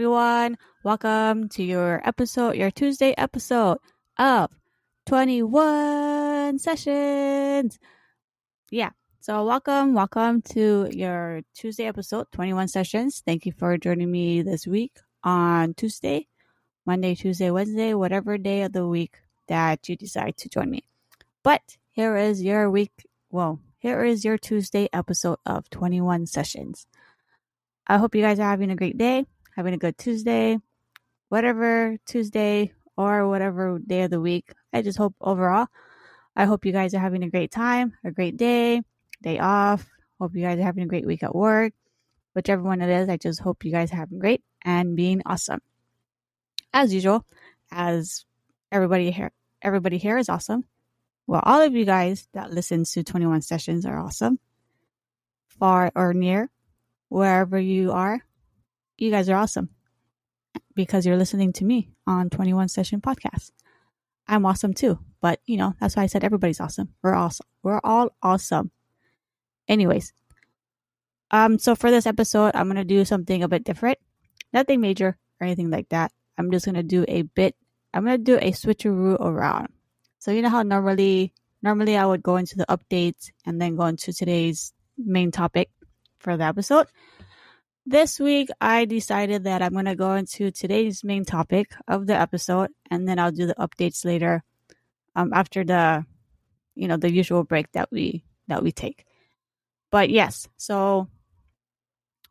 everyone. Welcome to your episode, your Tuesday episode of 21 sessions. Yeah. So welcome, welcome to your Tuesday episode, 21 sessions. Thank you for joining me this week on Tuesday, Monday, Tuesday, Wednesday, whatever day of the week that you decide to join me. But here is your week. Well, here is your Tuesday episode of 21 sessions. I hope you guys are having a great day, having a good Tuesday, whatever Tuesday or whatever day of the week. I just hope overall, I hope you guys are having a great time, a great day, day off. Hope you guys are having a great week at work. Whichever one it is, I just hope you guys are having great and being awesome. As usual, as everybody here, everybody here is awesome. Well, all of you guys that listens to 21 sessions are awesome. Far or near, wherever you are, you guys are awesome because you're listening to me on 21 Session Podcast. I'm awesome too, but you know, that's why I said everybody's awesome. We're awesome. We're all awesome. Anyways, um, so for this episode, I'm gonna do something a bit different. Nothing major or anything like that. I'm just gonna do a bit. I'm gonna do a switcheroo around. So you know how normally, normally I would go into the updates and then go into today's main topic for the episode. This week, I decided that I'm going to go into today's main topic of the episode, and then I'll do the updates later, um, after the, you know, the usual break that we that we take. But yes, so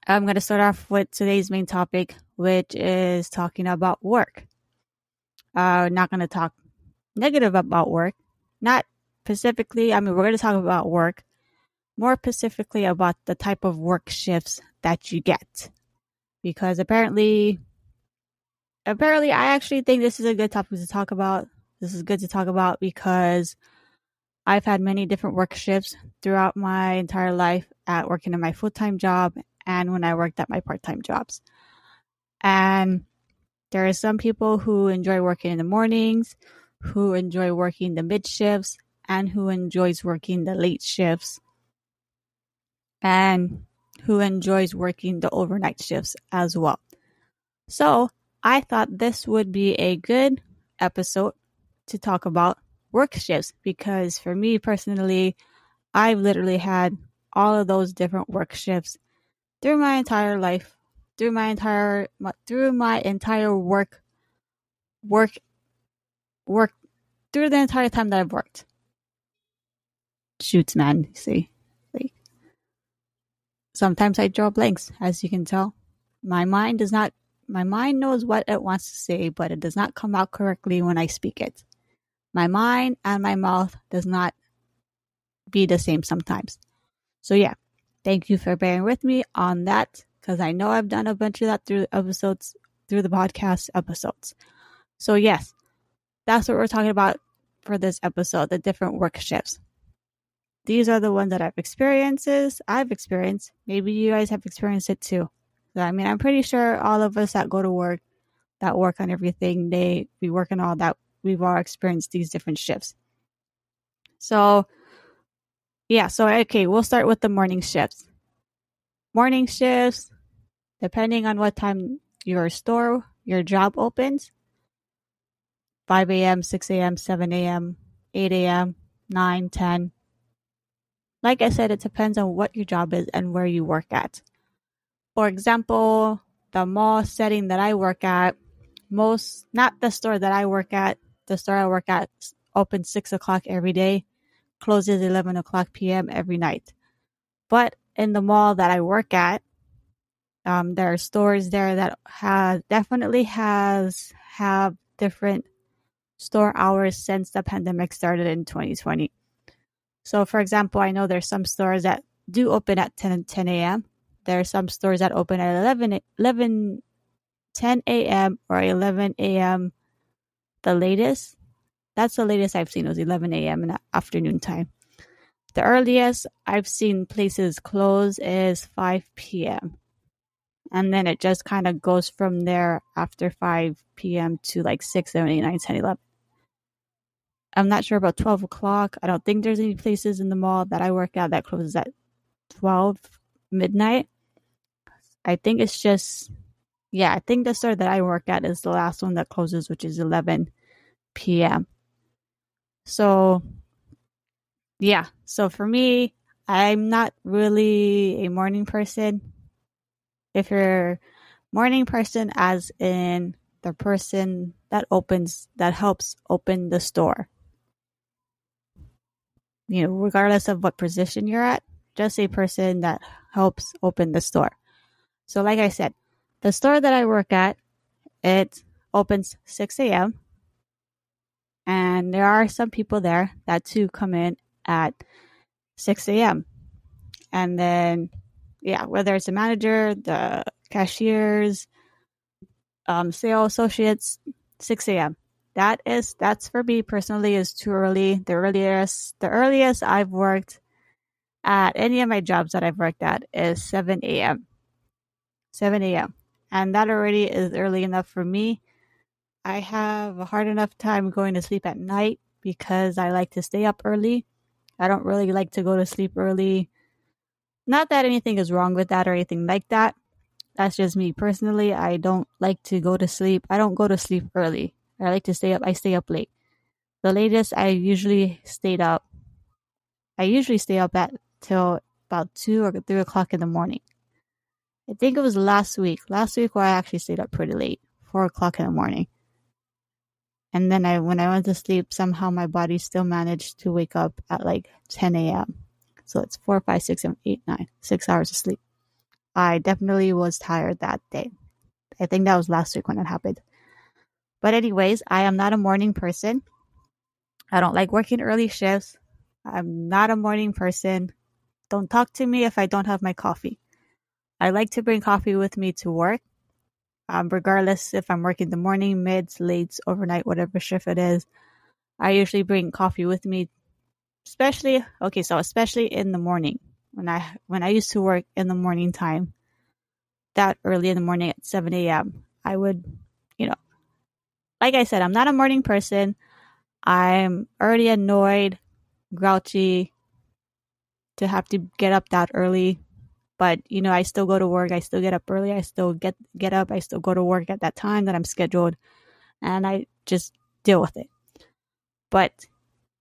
I'm going to start off with today's main topic, which is talking about work. Uh, not going to talk negative about work, not specifically. I mean, we're going to talk about work, more specifically about the type of work shifts that you get. Because apparently, apparently, I actually think this is a good topic to talk about. This is good to talk about because I've had many different work shifts throughout my entire life at working in my full time job and when I worked at my part time jobs. And there are some people who enjoy working in the mornings, who enjoy working the mid shifts, and who enjoys working the late shifts. And who enjoys working the overnight shifts as well. So I thought this would be a good episode to talk about work shifts because for me personally, I've literally had all of those different work shifts through my entire life, through my entire through my entire work work work through the entire time that I've worked. Shoots, man, see. Sometimes I draw blanks, as you can tell. My mind does not my mind knows what it wants to say, but it does not come out correctly when I speak it. My mind and my mouth does not be the same sometimes. So yeah, thank you for bearing with me on that because I know I've done a bunch of that through episodes through the podcast episodes. So yes, that's what we're talking about for this episode, the different work shifts. These are the ones that I've experiences I've experienced. Maybe you guys have experienced it too. So, I mean, I'm pretty sure all of us that go to work, that work on everything, they we work on all that. We've all experienced these different shifts. So, yeah. So okay, we'll start with the morning shifts. Morning shifts, depending on what time your store, your job opens. 5 a.m., 6 a.m., 7 a.m., 8 a.m., 9, 10, like I said, it depends on what your job is and where you work at. For example, the mall setting that I work at, most, not the store that I work at, the store I work at opens 6 o'clock every day, closes 11 o'clock p.m. every night. But in the mall that I work at, um, there are stores there that have definitely has have different store hours since the pandemic started in 2020. So, for example, I know there's some stores that do open at 10, 10 a.m. There are some stores that open at 11, 11 10 a.m. or 11 a.m. The latest. That's the latest I've seen. Was 11 a.m. in the afternoon time. The earliest I've seen places close is 5 p.m. And then it just kind of goes from there after 5 p.m. to like 6, 7, 8, 9, 10, 11. I'm not sure about 12 o'clock. I don't think there's any places in the mall that I work at that closes at 12 midnight. I think it's just yeah, I think the store that I work at is the last one that closes, which is 11 p.m. So, yeah. So for me, I'm not really a morning person. If you're morning person, as in the person that opens, that helps open the store. You know, regardless of what position you're at, just a person that helps open the store. So, like I said, the store that I work at, it opens 6 a.m. And there are some people there that too come in at 6 a.m. And then, yeah, whether it's a manager, the cashiers, um, sales associates, 6 a.m. That is, that's for me personally is too early. The earliest, the earliest I've worked at any of my jobs that I've worked at is 7 a.m. 7 a.m. And that already is early enough for me. I have a hard enough time going to sleep at night because I like to stay up early. I don't really like to go to sleep early. Not that anything is wrong with that or anything like that. That's just me personally. I don't like to go to sleep. I don't go to sleep early. I like to stay up. I stay up late. The latest I usually stayed up, I usually stay up at till about two or three o'clock in the morning. I think it was last week. Last week where I actually stayed up pretty late, four o'clock in the morning. And then I, when I went to sleep, somehow my body still managed to wake up at like 10 a.m. So it's four, five, six, seven, eight, nine, six hours of sleep. I definitely was tired that day. I think that was last week when it happened. But anyways, I am not a morning person. I don't like working early shifts. I'm not a morning person. Don't talk to me if I don't have my coffee. I like to bring coffee with me to work, um, regardless if I'm working the morning, mids, late, overnight, whatever shift it is. I usually bring coffee with me, especially okay, so especially in the morning when I when I used to work in the morning time, that early in the morning at seven a.m. I would, you know, like I said, I'm not a morning person. I'm already annoyed, grouchy to have to get up that early. But you know i still go to work. I still get up early. I still get get up. I still go to work at that time that i'm scheduled. And i just deal with it. But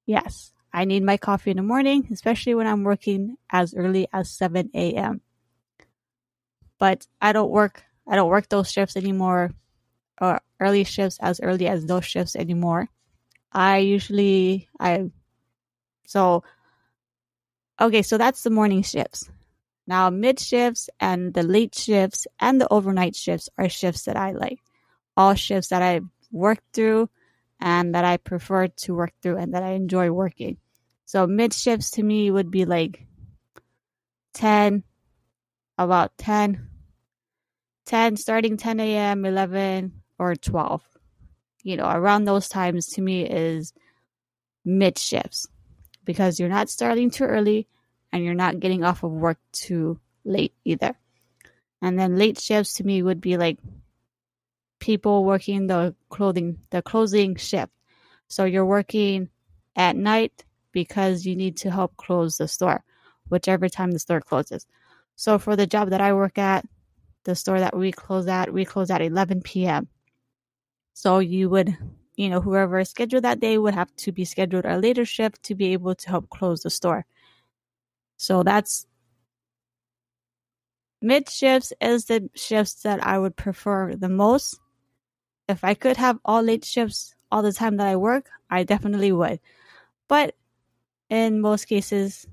yes i need my coffee in the morning especially when i'm working as early as 7 a.m but i don't work i don't work those shifts anymore or early shifts as early as those shifts anymore i usually i so okay so that's the morning shifts now, mid shifts and the late shifts and the overnight shifts are shifts that I like. All shifts that I've worked through and that I prefer to work through and that I enjoy working. So, mid shifts to me would be like 10, about 10, 10, starting 10 a.m., 11, or 12. You know, around those times to me is mid shifts because you're not starting too early and you're not getting off of work too late either. And then late shifts to me would be like people working the clothing the closing shift. So you're working at night because you need to help close the store, whichever time the store closes. So for the job that I work at, the store that we close at, we close at 11 p.m. So you would, you know, whoever is scheduled that day would have to be scheduled a later shift to be able to help close the store. So that's mid shifts is the shifts that I would prefer the most. If I could have all late shifts all the time that I work, I definitely would. But in most cases,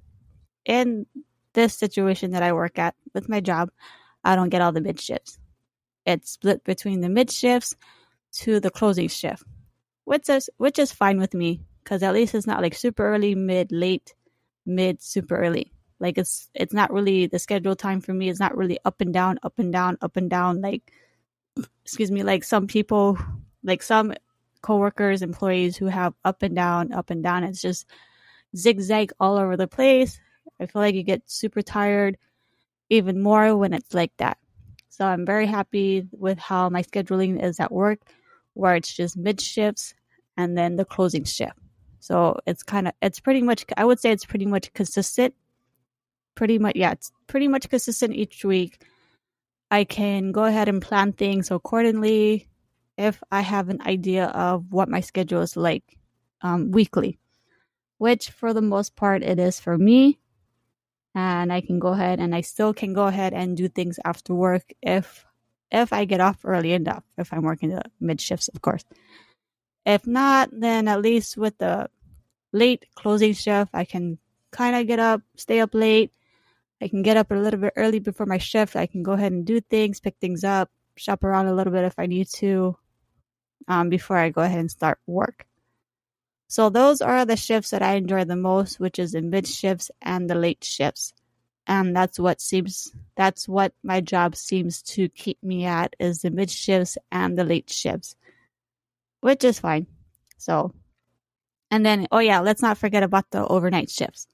in this situation that I work at with my job, I don't get all the mid shifts. It's split between the mid shifts to the closing shift, which is which is fine with me because at least it's not like super early, mid, late, mid, super early. Like it's it's not really the schedule time for me. It's not really up and down, up and down, up and down. Like excuse me, like some people, like some coworkers, employees who have up and down, up and down. It's just zigzag all over the place. I feel like you get super tired even more when it's like that. So I'm very happy with how my scheduling is at work, where it's just mid shifts and then the closing shift. So it's kind of, it's pretty much, I would say it's pretty much consistent pretty much yeah it's pretty much consistent each week I can go ahead and plan things accordingly if I have an idea of what my schedule is like um, weekly, which for the most part it is for me. And I can go ahead and I still can go ahead and do things after work if if I get off early enough, if I'm working the mid shifts, of course. If not, then at least with the late closing shift, I can kind of get up, stay up late. I can get up a little bit early before my shift. I can go ahead and do things, pick things up, shop around a little bit if I need to um, before I go ahead and start work. So those are the shifts that I enjoy the most, which is the mid shifts and the late shifts. And that's what seems that's what my job seems to keep me at is the mid shifts and the late shifts. Which is fine. So and then oh yeah, let's not forget about the overnight shifts.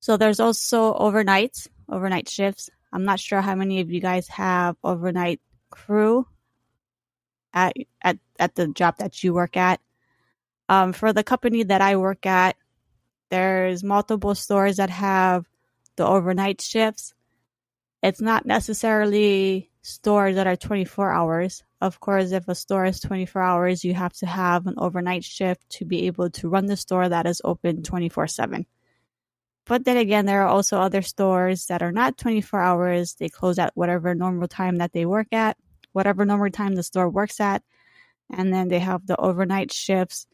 So there's also overnights, overnight shifts. I'm not sure how many of you guys have overnight crew at at at the job that you work at. Um, for the company that I work at, there's multiple stores that have the overnight shifts. It's not necessarily stores that are 24 hours. Of course, if a store is 24 hours, you have to have an overnight shift to be able to run the store that is open 24 7. But then again, there are also other stores that are not 24 hours. They close at whatever normal time that they work at, whatever normal time the store works at. And then they have the overnight shifts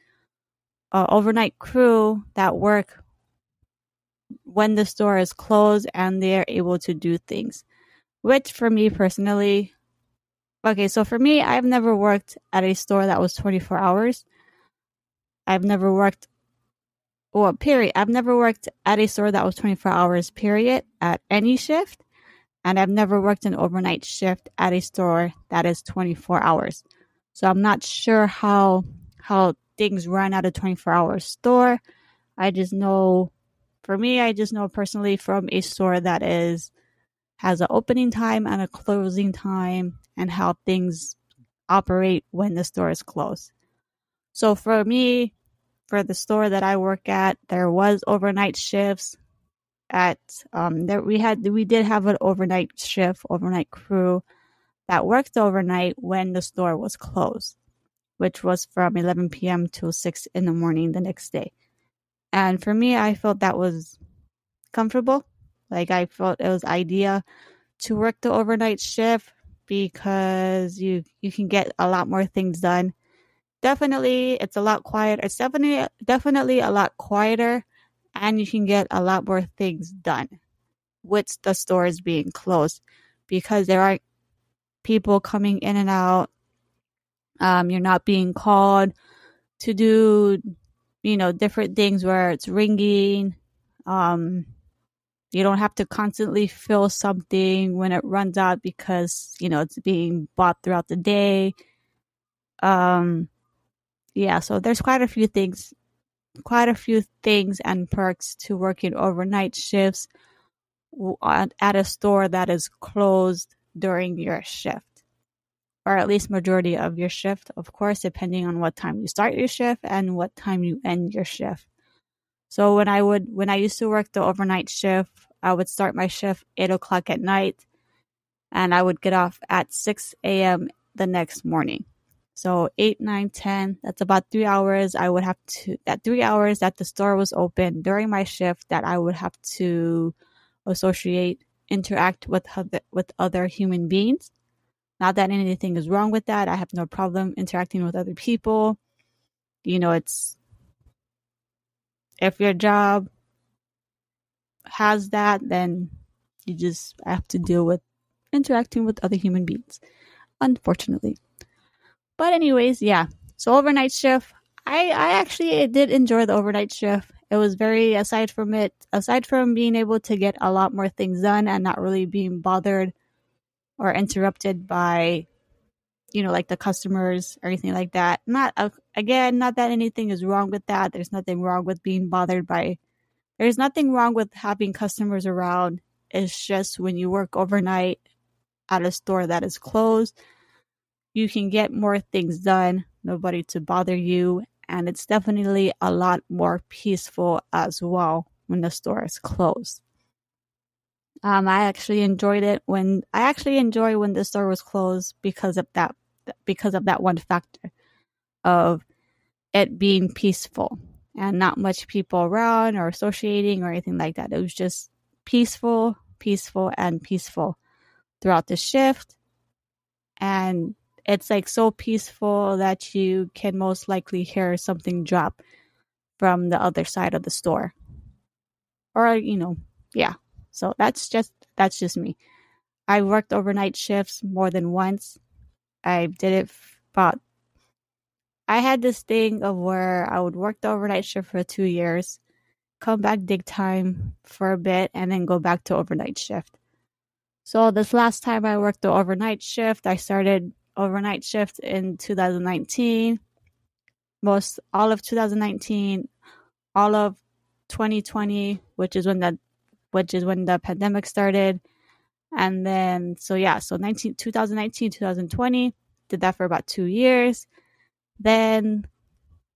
uh, overnight crew that work when the store is closed and they're able to do things. Which for me personally, okay, so for me, I've never worked at a store that was 24 hours. I've never worked, well, period. I've never worked at a store that was 24 hours, period, at any shift. And I've never worked an overnight shift at a store that is 24 hours. So I'm not sure how how things run at a 24 hour store. I just know, for me, I just know personally from a store that is has an opening time and a closing time and how things operate when the store is closed. So for me, for the store that I work at, there was overnight shifts at um we had we did have an overnight shift, overnight crew that worked overnight when the store was closed which was from 11 p.m. to 6 in the morning the next day. And for me, I felt that was comfortable. Like I felt it was idea to work the overnight shift because you you can get a lot more things done. Definitely, it's a lot quieter. It's definitely definitely a lot quieter, and you can get a lot more things done with the stores being closed because there aren't people coming in and out um, you're not being called to do, you know, different things where it's ringing. Um, you don't have to constantly fill something when it runs out because, you know, it's being bought throughout the day. Um, yeah, so there's quite a few things, quite a few things and perks to working overnight shifts at a store that is closed during your shift or at least majority of your shift, of course, depending on what time you start your shift and what time you end your shift. So when I would when I used to work the overnight shift, I would start my shift eight o'clock at night and I would get off at six AM the next morning. So eight, nine, ten, that's about three hours. I would have to that three hours that the store was open during my shift that I would have to associate, interact with with other human beings not that anything is wrong with that. I have no problem interacting with other people. You know, it's if your job has that, then you just have to deal with interacting with other human beings, unfortunately. But anyways, yeah. So overnight shift, I I actually did enjoy the overnight shift. It was very aside from it, aside from being able to get a lot more things done and not really being bothered or interrupted by you know like the customers or anything like that. Not uh, again not that anything is wrong with that. There's nothing wrong with being bothered by there's nothing wrong with having customers around. It's just when you work overnight at a store that is closed you can get more things done nobody to bother you and it's definitely a lot more peaceful as well when the store is closed Um, I actually enjoyed it when I actually enjoy when the store was closed because of that because of that one factor of it being peaceful and not much people around or associating or anything like that. It was just peaceful, peaceful, and peaceful throughout the shift. And it's like so peaceful that you can most likely hear something drop from the other side of the store. Or, you know, yeah. So that's just that's just me. I worked overnight shifts more than once. I did it about I had this thing of where I would work the overnight shift for two years, come back dig time for a bit, and then go back to overnight shift. So this last time I worked the overnight shift, I started overnight shift in 2019. Most all of 2019, all of 2020, which is when the which is when the pandemic started. And then so yeah, so 19 2019, 2020, did that for about 2 years. Then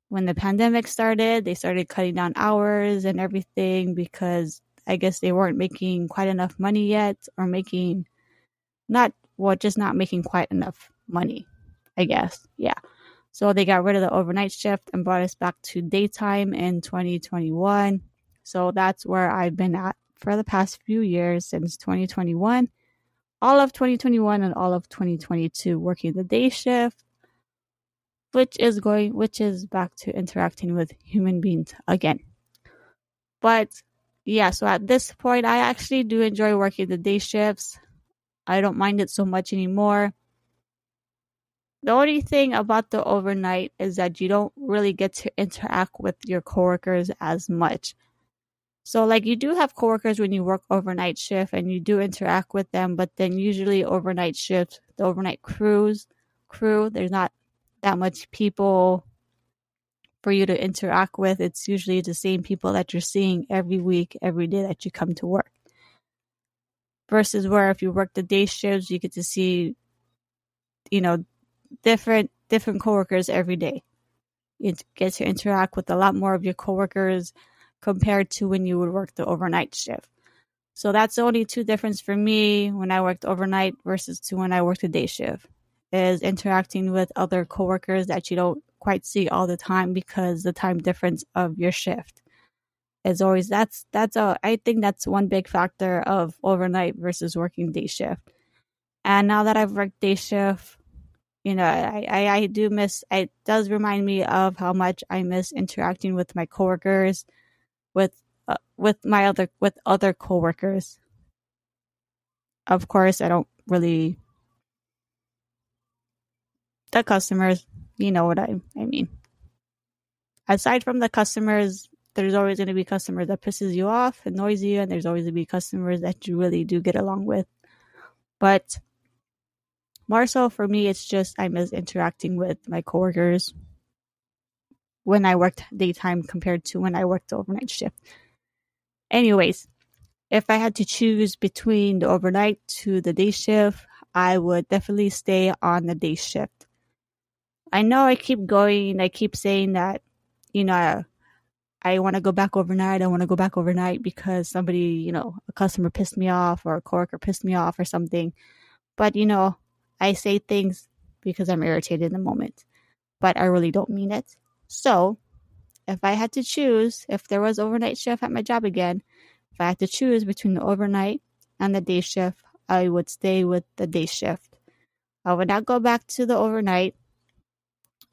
when the pandemic started, they started cutting down hours and everything because I guess they weren't making quite enough money yet or making not well just not making quite enough money, I guess. Yeah. So they got rid of the overnight shift and brought us back to daytime in 2021. So that's where I've been at for the past few years since 2021. All of 2021 and all of 2022 working the day shift which is going which is back to interacting with human beings again. But yeah, so at this point I actually do enjoy working the day shifts. I don't mind it so much anymore. The only thing about the overnight is that you don't really get to interact with your coworkers as much. So like you do have coworkers when you work overnight shift and you do interact with them, but then usually overnight shift, the overnight crews crew, there's not that much people for you to interact with. It's usually the same people that you're seeing every week, every day that you come to work. Versus where if you work the day shifts, you get to see, you know, different different coworkers every day. You get to interact with a lot more of your coworkers compared to when you would work the overnight shift. So that's the only two difference for me when I worked overnight versus to when I worked the day shift is interacting with other coworkers that you don't quite see all the time because the time difference of your shift is always that's that's a I think that's one big factor of overnight versus working day shift. And now that I've worked day shift, you know, I, I, I do miss it does remind me of how much I miss interacting with my coworkers, with uh, with my other with other coworkers. Of course, I don't really the customers, you know what I, I mean. Aside from the customers, there's always going to be customers that pisses you off, annoys you, and there's always going to be customers that you really do get along with. But more so for me, it's just I miss interacting with my coworkers when I worked daytime compared to when I worked overnight shift. Anyways, if I had to choose between the overnight to the day shift, I would definitely stay on the day shift. I know I keep going, I keep saying that, you know, I want to go back overnight. I want to go back overnight because somebody, you know, a customer pissed me off or a coworker pissed me off or something. But, you know, I say things because I'm irritated in the moment, but I really don't mean it. So, if I had to choose, if there was overnight shift at my job again, if I had to choose between the overnight and the day shift, I would stay with the day shift. I would not go back to the overnight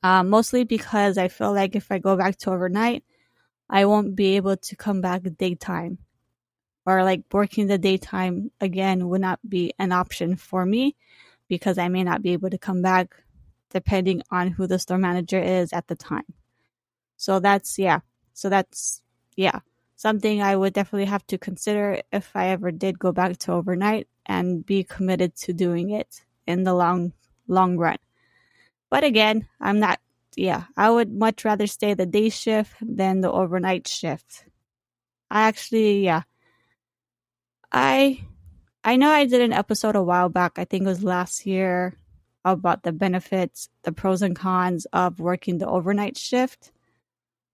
um, mostly because I feel like if I go back to overnight, I won't be able to come back daytime. Or like working the daytime again would not be an option for me because I may not be able to come back depending on who the store manager is at the time. So that's, yeah. So that's, yeah, something I would definitely have to consider if I ever did go back to overnight and be committed to doing it in the long, long run. But again, I'm not, yeah, I would much rather stay the day shift than the overnight shift. I actually, yeah. I, I know I did an episode a while back, I think it was last year, about the benefits, the pros and cons of working the overnight shift,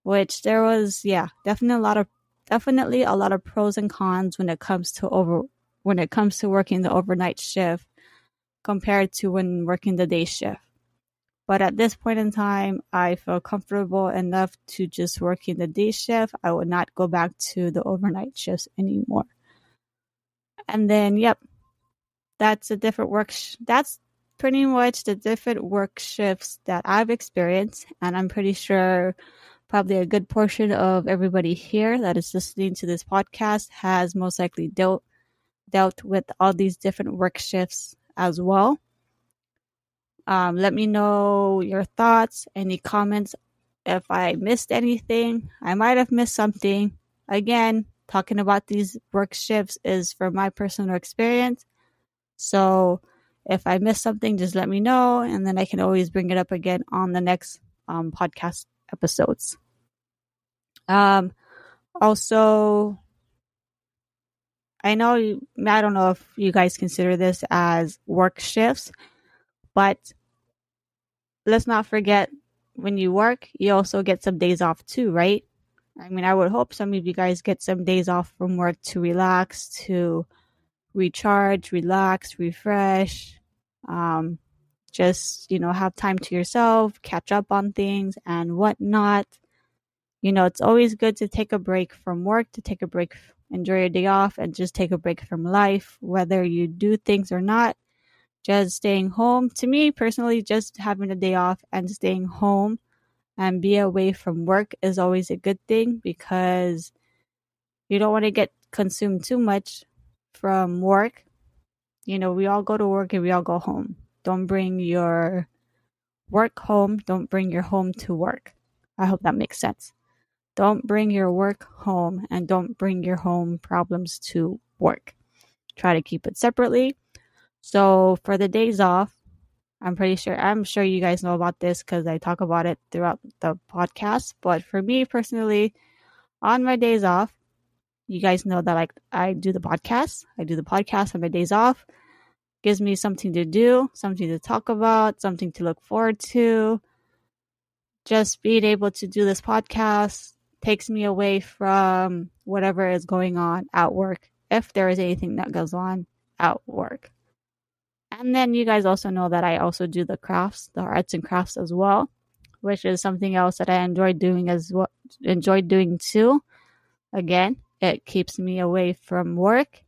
which there was, yeah, definitely a lot of, definitely a lot of pros and cons when it comes to over, when it comes to working the overnight shift compared to when working the day shift. But at this point in time, I feel comfortable enough to just work in the day shift. I would not go back to the overnight shifts anymore. And then, yep, that's a different work. Sh- that's pretty much the different work shifts that I've experienced. And I'm pretty sure probably a good portion of everybody here that is listening to this podcast has most likely dealt dealt with all these different work shifts as well. Um, let me know your thoughts, any comments. If I missed anything, I might have missed something. Again, talking about these work shifts is from my personal experience. So if I missed something, just let me know, and then I can always bring it up again on the next um, podcast episodes. Um, also, I know I don't know if you guys consider this as work shifts, but let's not forget when you work, you also get some days off too, right? I mean, I would hope some of you guys get some days off from work to relax, to recharge, relax, refresh, um, just, you know, have time to yourself, catch up on things and whatnot. You know, it's always good to take a break from work, to take a break, enjoy your day off, and just take a break from life, whether you do things or not. Just staying home, to me personally, just having a day off and staying home and be away from work is always a good thing because you don't want to get consumed too much from work. You know, we all go to work and we all go home. Don't bring your work home. Don't bring your home to work. I hope that makes sense. Don't bring your work home and don't bring your home problems to work. Try to keep it separately. So for the days off, I'm pretty sure I'm sure you guys know about this because I talk about it throughout the podcast. But for me personally, on my days off, you guys know that like I do the podcast. I do the podcast on my days off. Gives me something to do, something to talk about, something to look forward to. Just being able to do this podcast takes me away from whatever is going on at work, if there is anything that goes on at work. And then you guys also know that I also do the crafts, the arts and crafts as well, which is something else that I enjoy doing as well, enjoy doing too. Again, it keeps me away from work.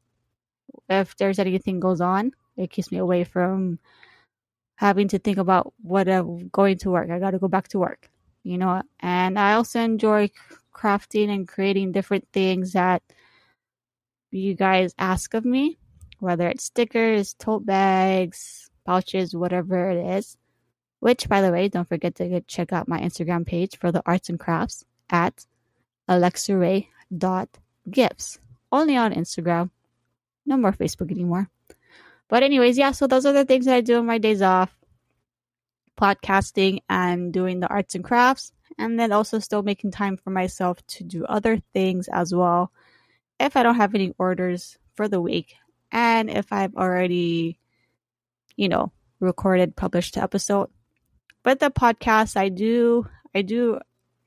If there's anything goes on, it keeps me away from having to think about what I'm going to work. I got to go back to work, you know. And I also enjoy crafting and creating different things that you guys ask of me, whether it's stickers, tote bags, pouches, whatever it is. Which, by the way, don't forget to check out my Instagram page for the arts and crafts at alexaray.gifts. Only on Instagram. No more Facebook anymore. But, anyways, yeah, so those are the things that I do on my days off podcasting and doing the arts and crafts and then also still making time for myself to do other things as well if I don't have any orders for the week and if I've already, you know, recorded, published episode. But the podcast, I do, I do,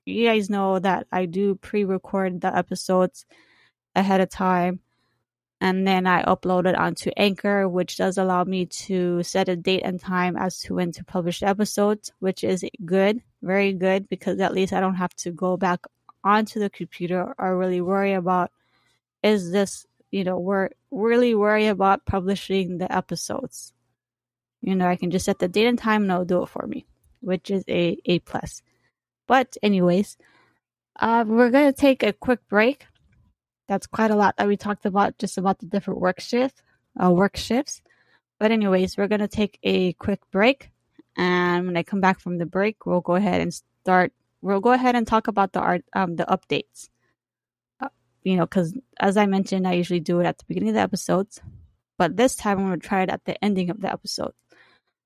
you guys know that I do pre record the episodes ahead of time and then I upload it onto Anchor, which does allow me to set a date and time as to when to publish episodes, which is good, very good, because at least I don't have to go back onto the computer or really worry about is this, you know, we're really worry about publishing the episodes. You know, I can just set the date and time and it'll do it for me, which is a A plus. But anyways, uh, we're gonna take a quick break that's quite a lot that we talked about just about the different work shift uh, work shifts. But anyways we're to take a quick break and when i come back from the break we'll go ahead and start we'll go ahead and talk about the art um the updates. Uh, you know because as i mentioned i usually do it at the beginning of the episodes but this time i'm to try it at the ending of the episode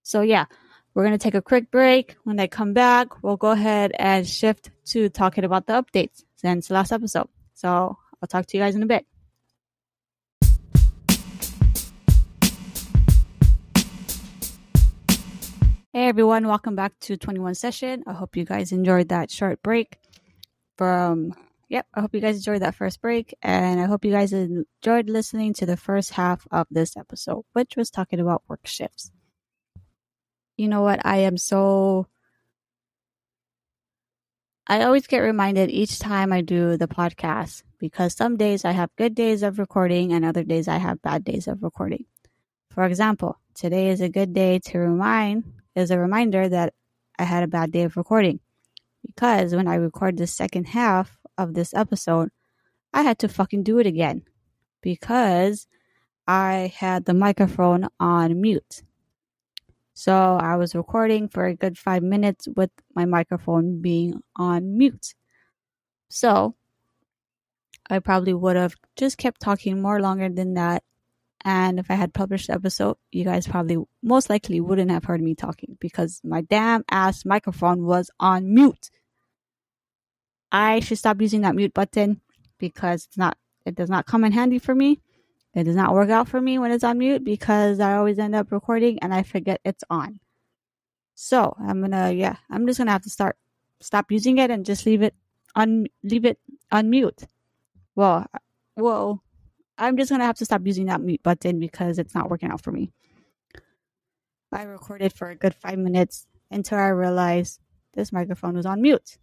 so yeah we're to take a quick break. When i come back we'll go ahead and shift to talking about the updates since last episode. So I'll talk to you guys in a bit. Hey everyone, welcome back to 21 Session. I hope you guys enjoyed that short break from yep, I hope you guys enjoyed that first break. And I hope you guys enjoyed listening to the first half of this episode, which was talking about work shifts. You know what? I am so. I always get reminded each time I do the podcast because some days I have good days of recording and other days I have bad days of recording. For example, today is a good day to remind, is a reminder that I had a bad day of recording because when I record the second half of this episode, I had to fucking do it again because I had the microphone on mute. So I was recording for a good five minutes with my microphone being on mute. So I probably would have just kept talking more longer than that. And if I had published the episode, you guys probably most likely wouldn't have heard me talking because my damn ass microphone was on mute. I should stop using that mute button because it's not it does not come in handy for me. It does not work out for me when it's on mute because I always end up recording and I forget it's on. So I'm gonna yeah, I'm just gonna have to start stop using it and just leave it on leave it on mute. Well uh, well I'm just gonna have to stop using that mute button because it's not working out for me. I recorded for a good five minutes until I realized this microphone was on mute.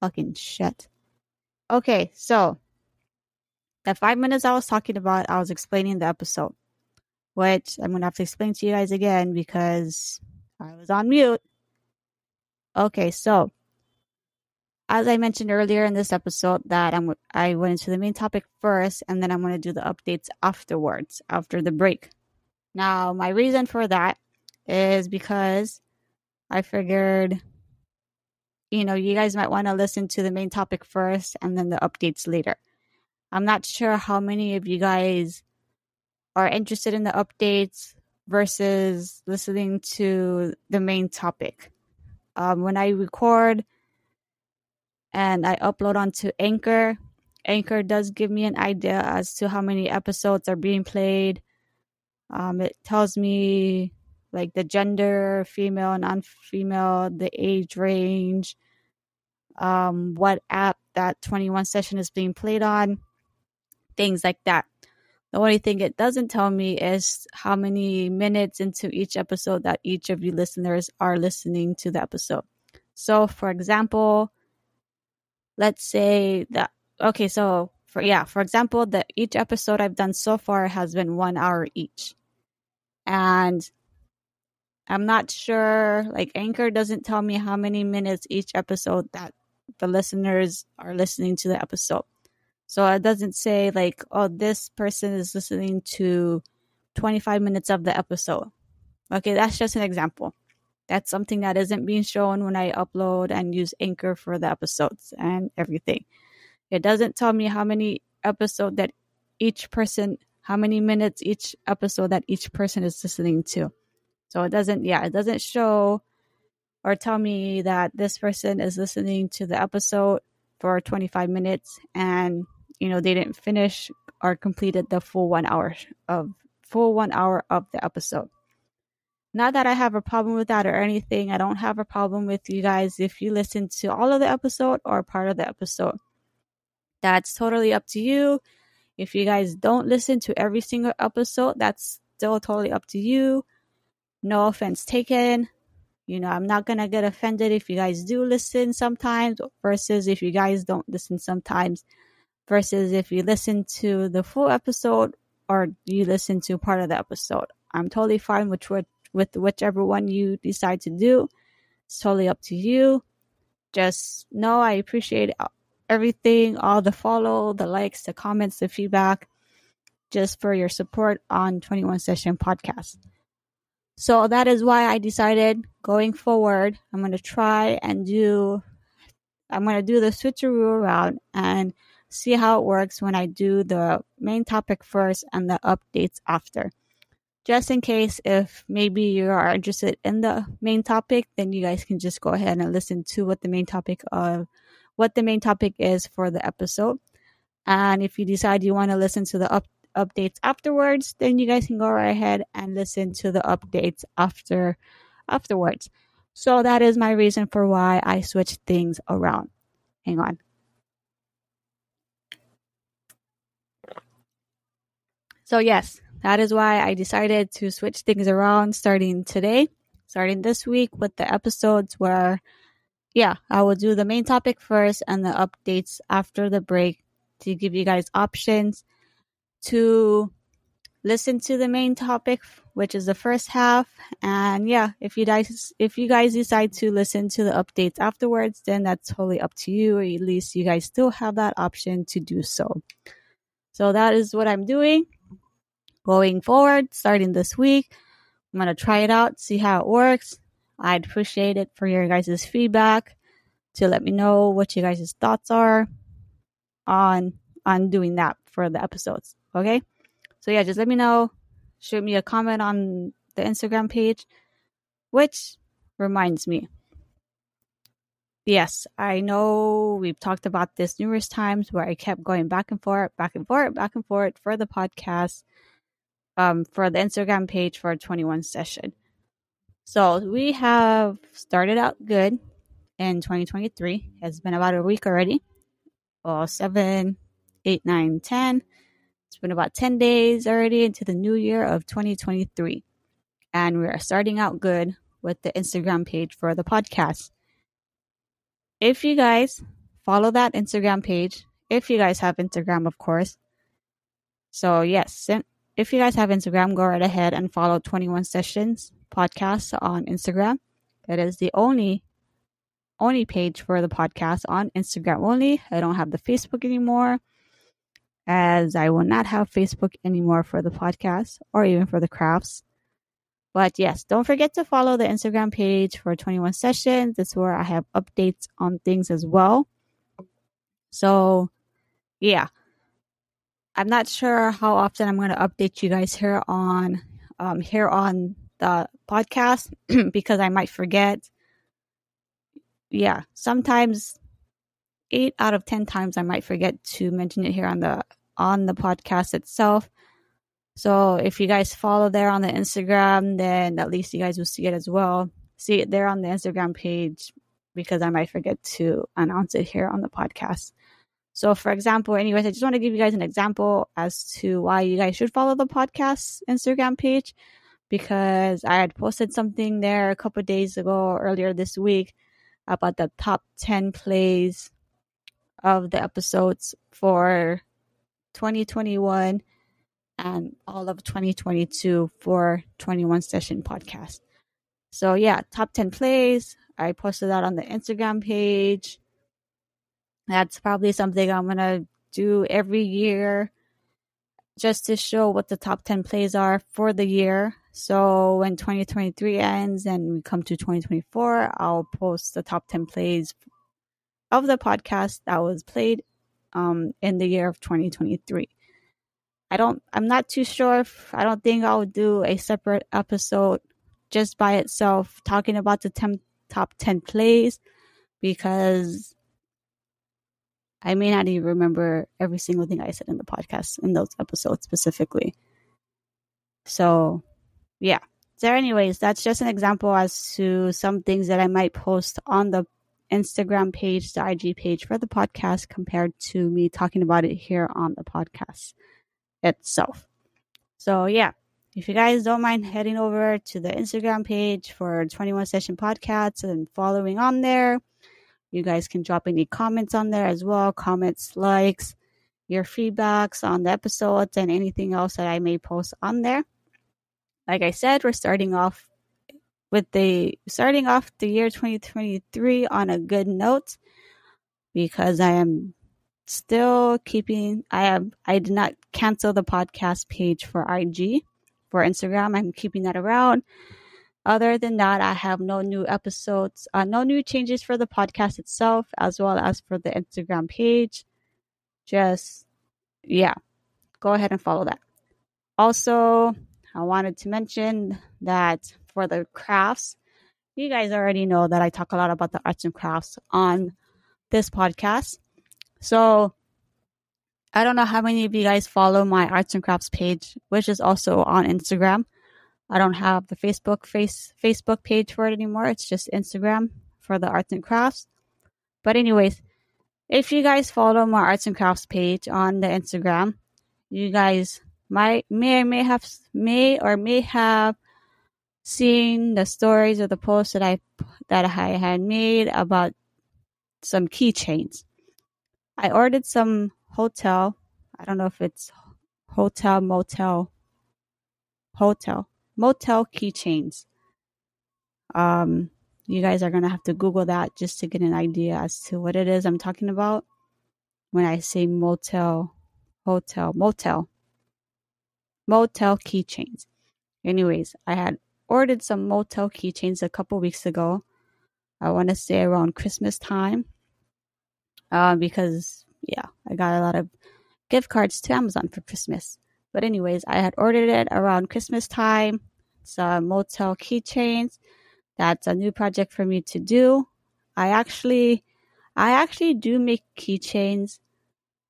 Fucking shit. Okay, so the five minutes I was talking about, I was explaining the episode, which I'm gonna have to explain to you guys again because I was on mute. Okay, so as I mentioned earlier in this episode, that I'm I went into the main topic first, and then I'm gonna do the updates afterwards after the break. Now, my reason for that is because I figured you know, you guys might want to listen to the main topic first and then the updates later. I'm not sure how many of you guys are interested in the updates versus listening to the main topic. Um, when I record and I upload onto Anchor, Anchor does give me an idea as to how many episodes are being played. Um, it tells me like the gender, female, non female, the age range, um, what app that 21 session is being played on, things like that. The only thing it doesn't tell me is how many minutes into each episode that each of you listeners are listening to the episode. So, for example, let's say that, okay, so for, yeah, for example, that each episode I've done so far has been one hour each. And I'm not sure, like Anchor doesn't tell me how many minutes each episode that the listeners are listening to the episode. So it doesn't say like, oh, this person is listening to 25 minutes of the episode. Okay, that's just an example. That's something that isn't being shown when I upload and use Anchor for the episodes and everything. It doesn't tell me how many episode that each person, how many minutes each episode that each person is listening to. So it doesn't, yeah, it doesn't show or tell me that this person is listening to the episode for 25 minutes and you know they didn't finish or completed the full one hour of full one hour of the episode. Not that i have a problem with that or anything i don't have a problem with you guys if you listen to all of the episode or part of the episode. That's totally up to you. If you guys don't listen to every single episode that's still totally up to you. No offense taken. You know, I'm not to get offended if you guys do listen sometimes versus if you guys don't listen sometimes versus if you listen to the full episode or you listen to part of the episode. I'm totally fine with with whichever one you decide to do. It's totally up to you. Just know I appreciate uh, everything, all the follow, the likes, the comments, the feedback, just for your support on 21 Session Podcast. So that is why I decided going forward, I'm going to try and do, I'm going to do the switcheroo around and see how it works when I do the main topic first and the updates after. Just in case if maybe you are interested in the main topic, then you guys can just go ahead and listen to what the main topic of what the main topic is for the episode. And if you decide you want to listen to the up updates afterwards, then you guys can go right ahead and listen to the updates after afterwards. So that is my reason for why I switched things around. Hang on. So, yes, that is why I decided to switch things around starting today, starting this week with the episodes where, yeah, I will do the main topic first and the updates after the break to give you guys options to listen to the main topic, which is the first half. And yeah, if you guys if you guys decide to listen to the updates afterwards, then that's totally up to you. Or at least you guys still have that option to do so. So that is what I'm doing going forward, starting this week. I'm gonna try it out, see how it works. I'd appreciate it for your guys' feedback to let me know what you guys' thoughts are on on doing that for the episodes. Okay. So yeah, just let me know. Shoot me a comment on the Instagram page. Which reminds me. Yes, I know we've talked about this numerous times where I kept going back and forth, back and forth, back and forth for the podcast, um, for the Instagram page for 21 session. So we have started out good in 2023. It's been about a week already. Well, seven, eight, nine, ten. It's been about 10 days already into the new year of 2023. And we are starting out good with the Instagram page for the podcast. If you guys follow that Instagram page, if you guys have Instagram, of course. So, yes, if you guys have Instagram, go right ahead and follow 21 Sessions podcast on Instagram. It is the only only page for the podcast on Instagram only. I don't have the Facebook anymore as I will not have Facebook anymore for the podcast or even for the crafts. But yes, don't forget to follow the Instagram page for 21 sessions. That's where I have updates on things as well. So, yeah. I'm not sure how often I'm going to update you guys here on um, here on the podcast because I might forget. Yeah, sometimes eight out of ten times I might forget to mention it here on the on the podcast itself. So if you guys follow there on the Instagram, then at least you guys will see it as well. See it there on the Instagram page because I might forget to announce it here on the podcast. So, for example, anyways, I just want to give you guys an example as to why you guys should follow the podcast Instagram page because I had posted something there a couple days ago, earlier this week, about the top 10 plays of the episodes for 2021 and all of 2022 for 21 Session Podcast. So, yeah, top 10 plays. I posted that on the Instagram page. That's probably something I'm to do every year just to show what the top 10 plays are for the year. So when 2023 ends and we come to 2024, I'll post the top 10 plays of the podcast that was played um, in the year of 2023. I don't, I'm not too sure if, I don't think I'll do a separate episode just by itself talking about the 10, top 10 plays because I may not even remember every single thing I said in the podcast in those episodes specifically. So, yeah. So, anyways, that's just an example as to some things that I might post on the Instagram page, the IG page for the podcast compared to me talking about it here on the podcast itself. So, yeah, if you guys don't mind heading over to the Instagram page for 21 Session Podcasts and following on there, you guys can drop any comments on there as well comments, likes, your feedbacks on the episodes, and anything else that I may post on there. Like I said, we're starting off with the starting off the year 2023 on a good note because I am still keeping I am I did not cancel the podcast page for IG for Instagram. I'm keeping that around. Other than that, I have no new episodes, uh, no new changes for the podcast itself, as well as for the Instagram page. Just, yeah, go ahead and follow that. Also, I wanted to mention that for the crafts. You guys already know that I talk a lot about the arts and crafts on this podcast. So I don't know how many of you guys follow my arts and crafts page, which is also on Instagram. I don't have the Facebook face Facebook page for it anymore. It's just Instagram for the arts and crafts. But anyways, if you guys follow my arts and crafts page on the Instagram, you guys might may may have may or may have seen the stories or the posts that I that I had made about some keychains. I ordered some hotel. I don't know if it's hotel, motel, hotel, motel keychains. Um, you guys are gonna have to Google that just to get an idea as to what it is I'm talking about when I say motel, hotel, motel, motel keychains. Anyways, I had ordered some motel keychains a couple weeks ago. I want to say around Christmas time. Uh, because yeah, I got a lot of gift cards to Amazon for Christmas. But anyways, I had ordered it around Christmas time. Some motel keychains. That's a new project for me to do. I actually, I actually do make keychains.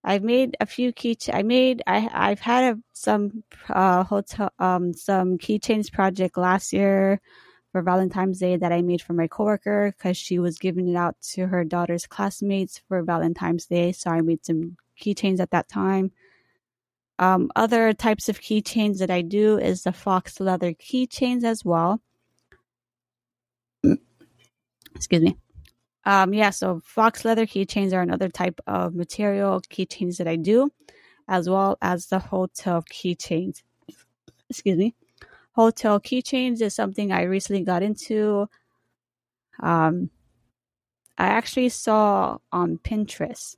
I've made a few key. I made. I I've had a, some uh, hotel um some keychains project last year for Valentine's Day that I made for my coworker because she was giving it out to her daughter's classmates for Valentine's Day. So I made some keychains at that time. Um, other types of keychains that I do is the fox leather keychains as well. Excuse me. Um, yeah, so fox leather keychains are another type of material keychains that I do, as well as the hotel keychains. Excuse me. Hotel keychains is something I recently got into. Um, I actually saw on Pinterest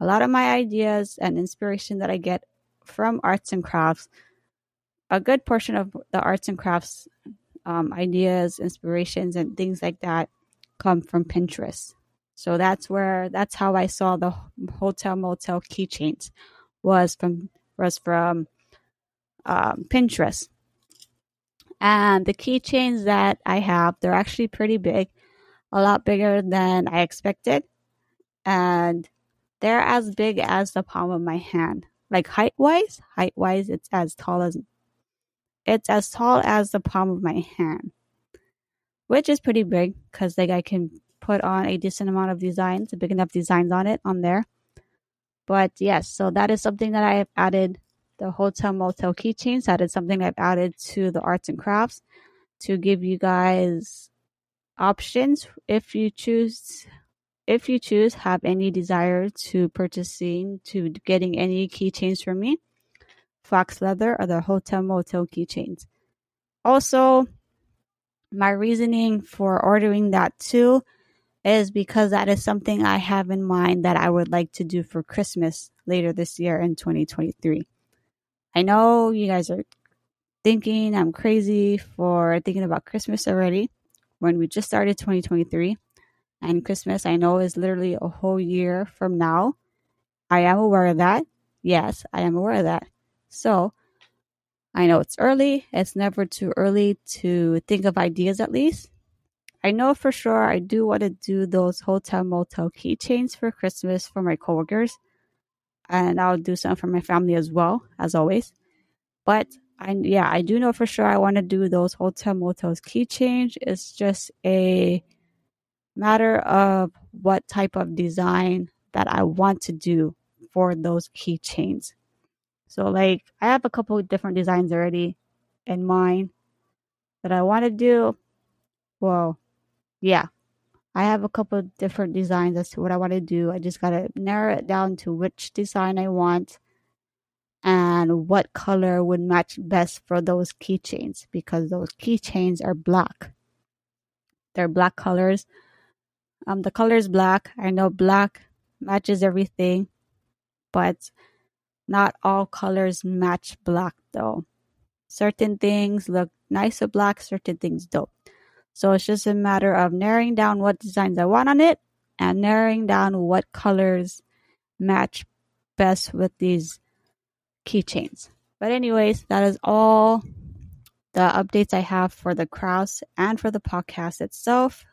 a lot of my ideas and inspiration that I get from arts and crafts. A good portion of the arts and crafts um, ideas, inspirations, and things like that come from Pinterest. So that's where that's how I saw the hotel motel keychains was from was from um, Pinterest. And the keychains that I have, they're actually pretty big, a lot bigger than I expected, and they're as big as the palm of my hand. Like height wise, height wise, it's as tall as it's as tall as the palm of my hand which is pretty big because like I can put on a decent amount of designs, big enough designs on it on there. But yes, so that is something that I have added the hotel motel keychains. That is something I've added to the arts and crafts to give you guys options if you choose if you choose have any desire to purchasing to getting any keychains from me fox leather or the hotel motel keychains also my reasoning for ordering that too is because that is something I have in mind that I would like to do for Christmas later this year in 2023. I know you guys are thinking I'm crazy for thinking about Christmas already when we just started 2023. And Christmas, I know, is literally a whole year from now. I am aware of that. Yes, I am aware of that. So, I know it's early. It's never too early to think of ideas, at least. I know for sure I do want to do those hotel motel keychains for Christmas for my coworkers. And I'll do some for my family as well, as always. But I, yeah, I do know for sure I want to do those hotel motels keychains. It's just a matter of what type of design that I want to do for those keychains. So like I have a couple different designs already in mind that I want to do. Well, yeah. I have a couple different designs as to what I want to do. I just got to narrow it down to which design I want and what color would match best for those keychains because those keychains are black. They're black colors. Um, the color is black. I know black matches everything, but not all colors match black though. Certain things look nice with black, certain things don't. So it's just a matter of narrowing down what designs I want on it and narrowing down what colors match best with these keychains. But anyways, that is all the updates I have for the crafts and for the podcast itself.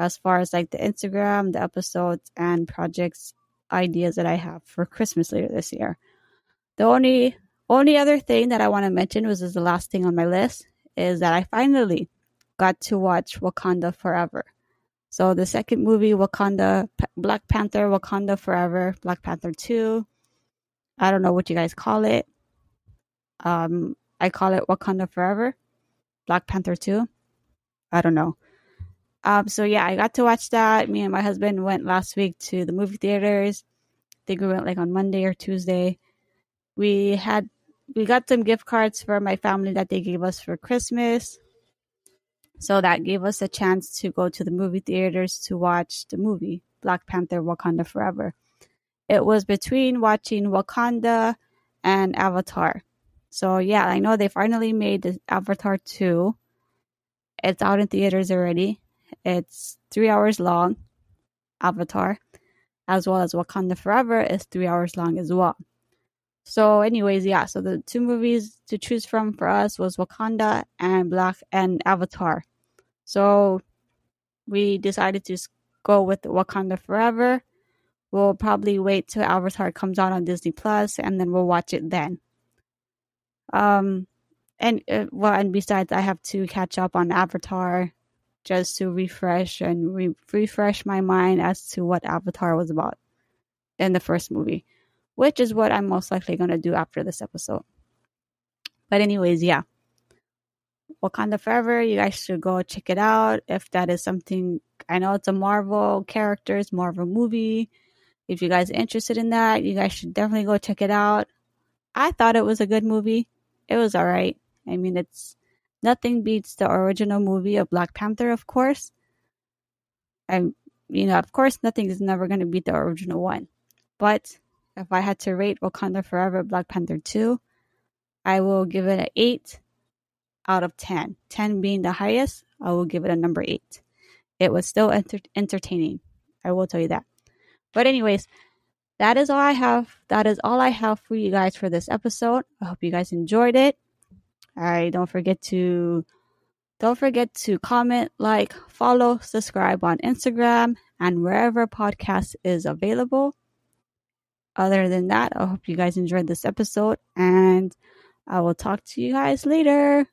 As far as like the Instagram, the episodes and projects ideas that I have for Christmas later this year. The only only other thing that I want to mention was is the last thing on my list is that I finally got to watch Wakanda Forever. So the second movie, Wakanda, Black Panther, Wakanda Forever, Black Panther 2. I don't know what you guys call it. Um, I call it Wakanda Forever, Black Panther 2. I don't know. Um, so yeah, I got to watch that. Me and my husband went last week to the movie theaters. I think we went like on Monday or Tuesday. We had we got some gift cards for my family that they gave us for Christmas. So that gave us a chance to go to the movie theaters to watch the movie Black Panther Wakanda Forever. It was between watching Wakanda and Avatar. So yeah, I know they finally made Avatar 2. It's out in theaters already. It's three hours long, Avatar, as well as Wakanda Forever is three hours long as well. So, anyways, yeah. So the two movies to choose from for us was Wakanda and Black and Avatar. So we decided to go with Wakanda Forever. We'll probably wait till Avatar comes out on Disney Plus, and then we'll watch it then. Um, and uh, well, and besides, I have to catch up on Avatar just to refresh and re- refresh my mind as to what Avatar was about in the first movie, which is what I'm most likely going to do after this episode. But, anyways, yeah. Wakanda Forever, you guys should go check it out if that is something. I know it's a Marvel character, characters, Marvel movie. If you guys are interested in that, you guys should definitely go check it out. I thought it was a good movie. It was all right. I mean, it's nothing beats the original movie of Black Panther, of course. And, you know, of course, nothing is never going to beat the original one. But if I had to rate Wakanda Forever Black Panther 2, I will give it an 8 out of 10. 10 being the highest, I will give it a number 8. It was still enter- entertaining. I will tell you that. But, anyways, that is all I have. That is all I have for you guys for this episode. I hope you guys enjoyed it. All right, don't forget to don't forget to comment, like, follow, subscribe on Instagram and wherever podcast is available. Other than that, I hope you guys enjoyed this episode and I will talk to you guys later.